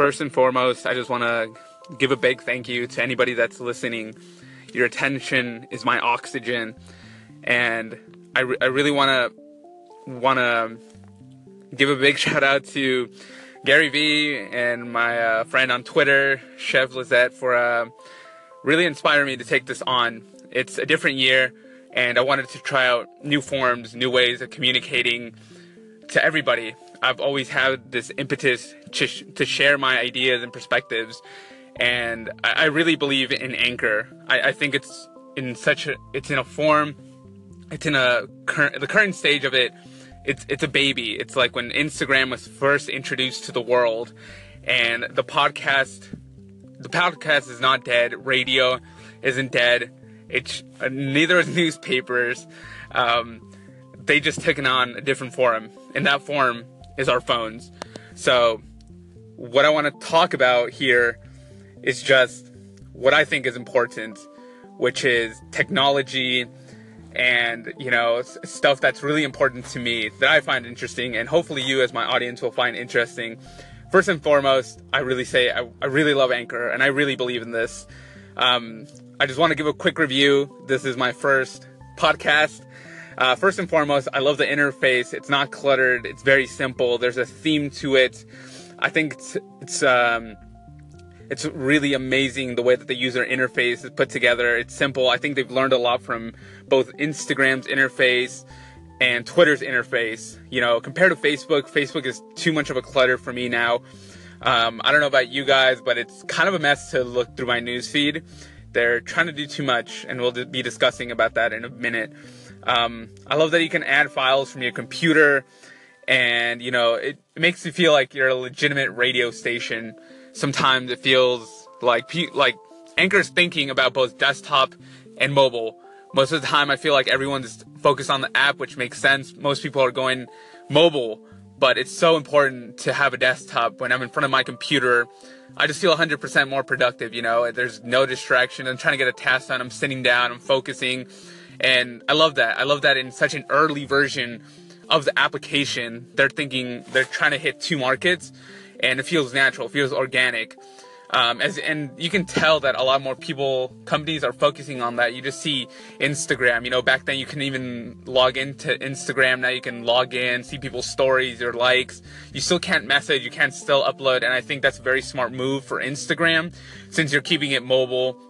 first and foremost, I just want to give a big thank you to anybody that's listening. Your attention is my oxygen, and I, re- I really want to want to give a big shout out to Gary Vee and my uh, friend on Twitter, Chef Lizette, for uh, really inspiring me to take this on. It's a different year, and I wanted to try out new forms, new ways of communicating to everybody. I've always had this impetus to, sh- to share my ideas and perspectives, and I, I really believe in Anchor. I, I think it's in such a it's in a form, it's in a current the current stage of it. It's it's a baby. It's like when Instagram was first introduced to the world, and the podcast the podcast is not dead. Radio isn't dead. It's uh, neither is newspapers. Um, they just taken on a different form, and that form is our phones. So, what I want to talk about here is just what I think is important, which is technology and you know stuff that's really important to me that I find interesting, and hopefully you as my audience will find interesting first and foremost, I really say I, I really love Anchor and I really believe in this. Um, I just want to give a quick review. This is my first podcast. Uh, first and foremost, I love the interface. It's not cluttered. It's very simple. There's a theme to it. I think it's it's um, it's really amazing the way that the user interface is put together. It's simple. I think they've learned a lot from both Instagram's interface and Twitter's interface. You know, compared to Facebook, Facebook is too much of a clutter for me now. Um, I don't know about you guys, but it's kind of a mess to look through my newsfeed. They're trying to do too much, and we'll be discussing about that in a minute. Um, I love that you can add files from your computer, and you know it, it makes you feel like you're a legitimate radio station. Sometimes it feels like like Anchor's thinking about both desktop and mobile most of the time I feel like everyone's focused on the app, which makes sense. Most people are going mobile, but it's so important to have a desktop when I'm in front of my computer. I just feel 100% more productive, you know. There's no distraction. I'm trying to get a task done. I'm sitting down, I'm focusing. And I love that. I love that in such an early version of the application, they're thinking they're trying to hit two markets and it feels natural, it feels organic. Um, as and you can tell that a lot more people, companies are focusing on that. You just see Instagram. You know, back then you can even log into Instagram. Now you can log in, see people's stories, your likes. You still can't message. You can't still upload. And I think that's a very smart move for Instagram, since you're keeping it mobile.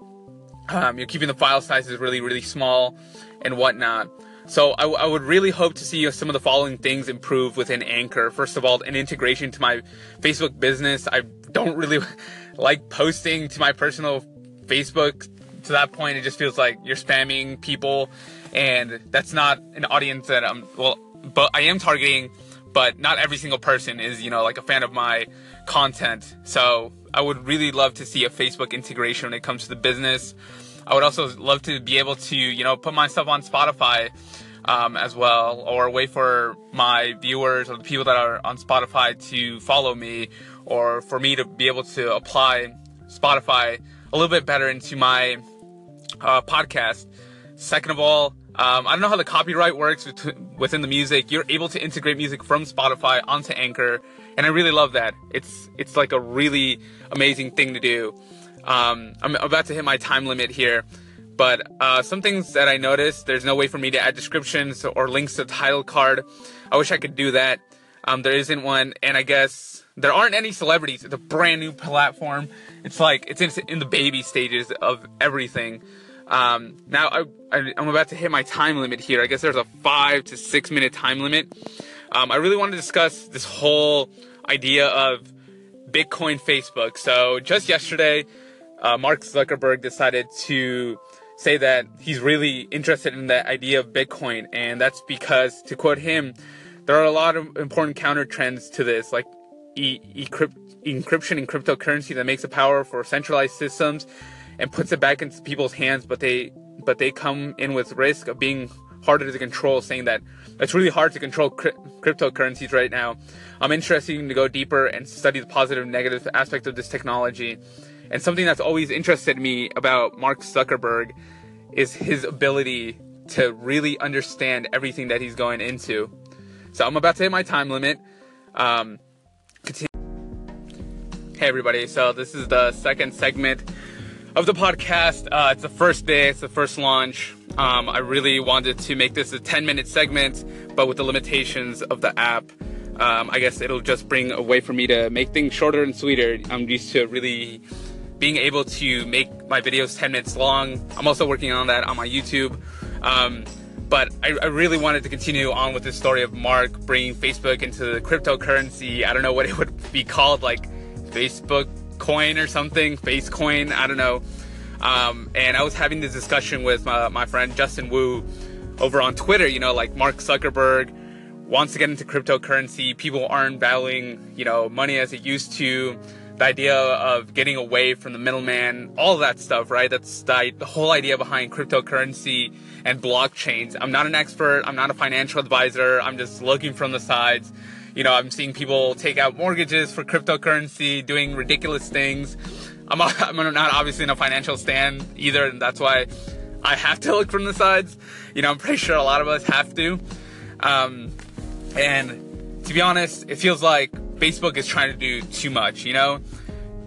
Um, you're keeping the file sizes really, really small and whatnot. So I, I, would really hope to see some of the following things improve within Anchor. First of all, an integration to my Facebook business. I don't really like posting to my personal Facebook to that point. It just feels like you're spamming people, and that's not an audience that I'm. Well, but I am targeting, but not every single person is you know like a fan of my content. So I would really love to see a Facebook integration when it comes to the business. I would also love to be able to you know put myself on Spotify. Um, as well, or wait for my viewers or the people that are on Spotify to follow me or for me to be able to apply Spotify a little bit better into my uh, podcast. Second of all, um, I don't know how the copyright works within the music. You're able to integrate music from Spotify onto Anchor, and I really love that. It's it's like a really amazing thing to do. Um, I'm about to hit my time limit here, but uh, some things that I noticed, there's no way for me to add descriptions or links to the title card. I wish I could do that. Um, there isn't one, and I guess there aren't any celebrities. It's a brand new platform. It's like it's in, in the baby stages of everything. Um, now I, am about to hit my time limit here. I guess there's a five to six minute time limit. Um, I really want to discuss this whole idea of Bitcoin Facebook. So just yesterday, uh, Mark Zuckerberg decided to say that he's really interested in the idea of Bitcoin, and that's because, to quote him, there are a lot of important counter trends to this, like e- encryption in cryptocurrency that makes it power for centralized systems and puts it back into people's hands, but they but they come in with risk of being harder to control, saying that it's really hard to control cri- cryptocurrencies right now. I'm interested to go deeper and study the positive and negative aspect of this technology. And something that's always interested me about Mark Zuckerberg is his ability to really understand everything that he's going into. So I'm about to hit my time limit. Um, Hey, everybody. So, this is the second segment of the podcast. Uh, it's the first day, it's the first launch. Um, I really wanted to make this a 10 minute segment, but with the limitations of the app, um, I guess it'll just bring a way for me to make things shorter and sweeter. I'm used to really being able to make my videos 10 minutes long. I'm also working on that on my YouTube. Um, but I, I, really wanted to continue on with the story of Mark bringing Facebook into the cryptocurrency. I don't know what it would be called, like Facebook coin or something, face coin. I don't know. Um, and I was having this discussion with my, my friend Justin Wu over on Twitter. You know, like Mark Zuckerberg wants to get into cryptocurrency. People aren't valuing, you know, money as it used to the idea of getting away from the middleman, all that stuff, right? That's the, the whole idea behind cryptocurrency and blockchains. I'm not an expert. I'm not a financial advisor. I'm just looking from the sides. You know, I'm seeing people take out mortgages for cryptocurrency, doing ridiculous things. I'm, I'm not obviously in a financial stand either, and that's why I have to look from the sides. You know, I'm pretty sure a lot of us have to. Um, and to be honest, it feels like Facebook is trying to do too much, you know?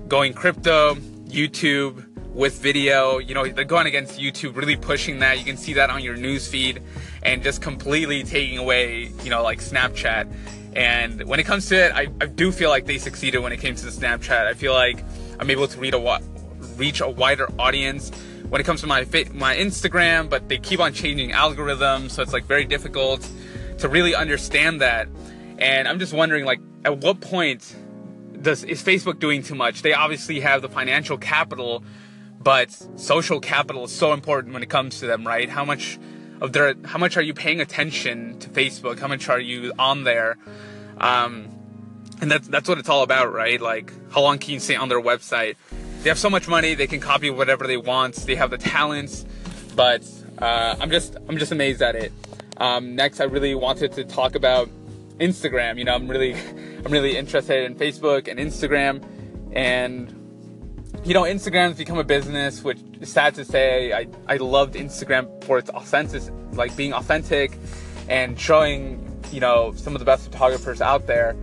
Going crypto, YouTube with video, you know, they're going against YouTube, really pushing that. You can see that on your news feed and just completely taking away, you know, like Snapchat. And when it comes to it, I, I do feel like they succeeded when it came to the Snapchat. I feel like I'm able to read a reach a wider audience when it comes to my my Instagram, but they keep on changing algorithms, so it's like very difficult to really understand that. And I'm just wondering, like, at what point does is Facebook doing too much? They obviously have the financial capital, but social capital is so important when it comes to them, right? How much of their how much are you paying attention to Facebook? How much are you on there? Um, and that's that's what it's all about, right? Like, how long can you stay on their website? They have so much money, they can copy whatever they want. They have the talents, but uh, I'm just I'm just amazed at it. Um, next, I really wanted to talk about Instagram. You know, I'm really, I'm really interested in Facebook and Instagram, and you know, Instagram's become a business, which is sad to say. I, I loved Instagram for its authentic, like being authentic and showing, you know, some of the best photographers out there.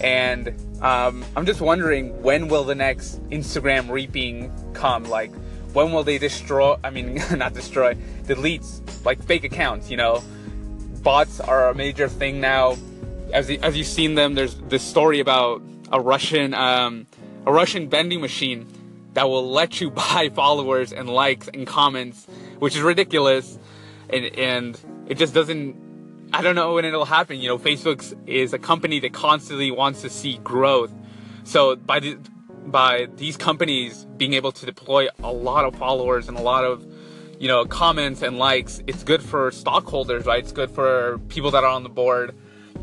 And um, I'm just wondering when will the next Instagram reaping come? Like, when will they destroy? I mean, not destroy, delete like fake accounts. You know, bots are a major thing now as as you've seen them, there's this story about a Russian um, a Russian vending machine that will let you buy followers and likes and comments, which is ridiculous, and and it just doesn't. I don't know when it'll happen. You know, Facebook is a company that constantly wants to see growth. So by the by these companies being able to deploy a lot of followers and a lot of you know comments and likes, it's good for stockholders, right? It's good for people that are on the board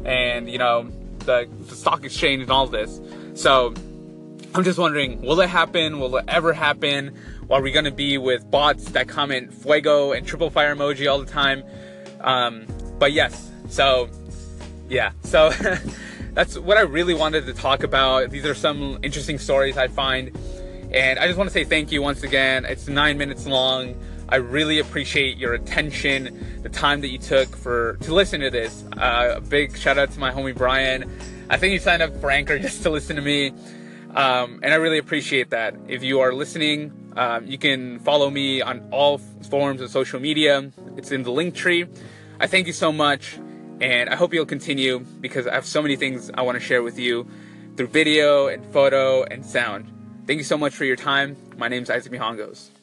and you know the, the stock exchange and all this. So I'm just wondering, will it happen? Will it ever happen? Are we to be with bots that comment fuego and triple fire emoji all the time? Um, but yes, so yeah, so that's what I really wanted to talk about. These are some interesting stories I find, and I just want to say thank you once again. It's nine minutes long. I really appreciate your attention, the time that you took for to listen to this. Uh, a big shout out to my homie Brian. I think he signed up for Anchor just to listen to me, um, and I really appreciate that. If you are listening, um, you can follow me on all forms of social media. It's in the link tree. I thank you so much, and I hope you'll continue because I have so many things I want to share with you through video and photo and sound. Thank you so much for your time. My name is Isaac Mihangos.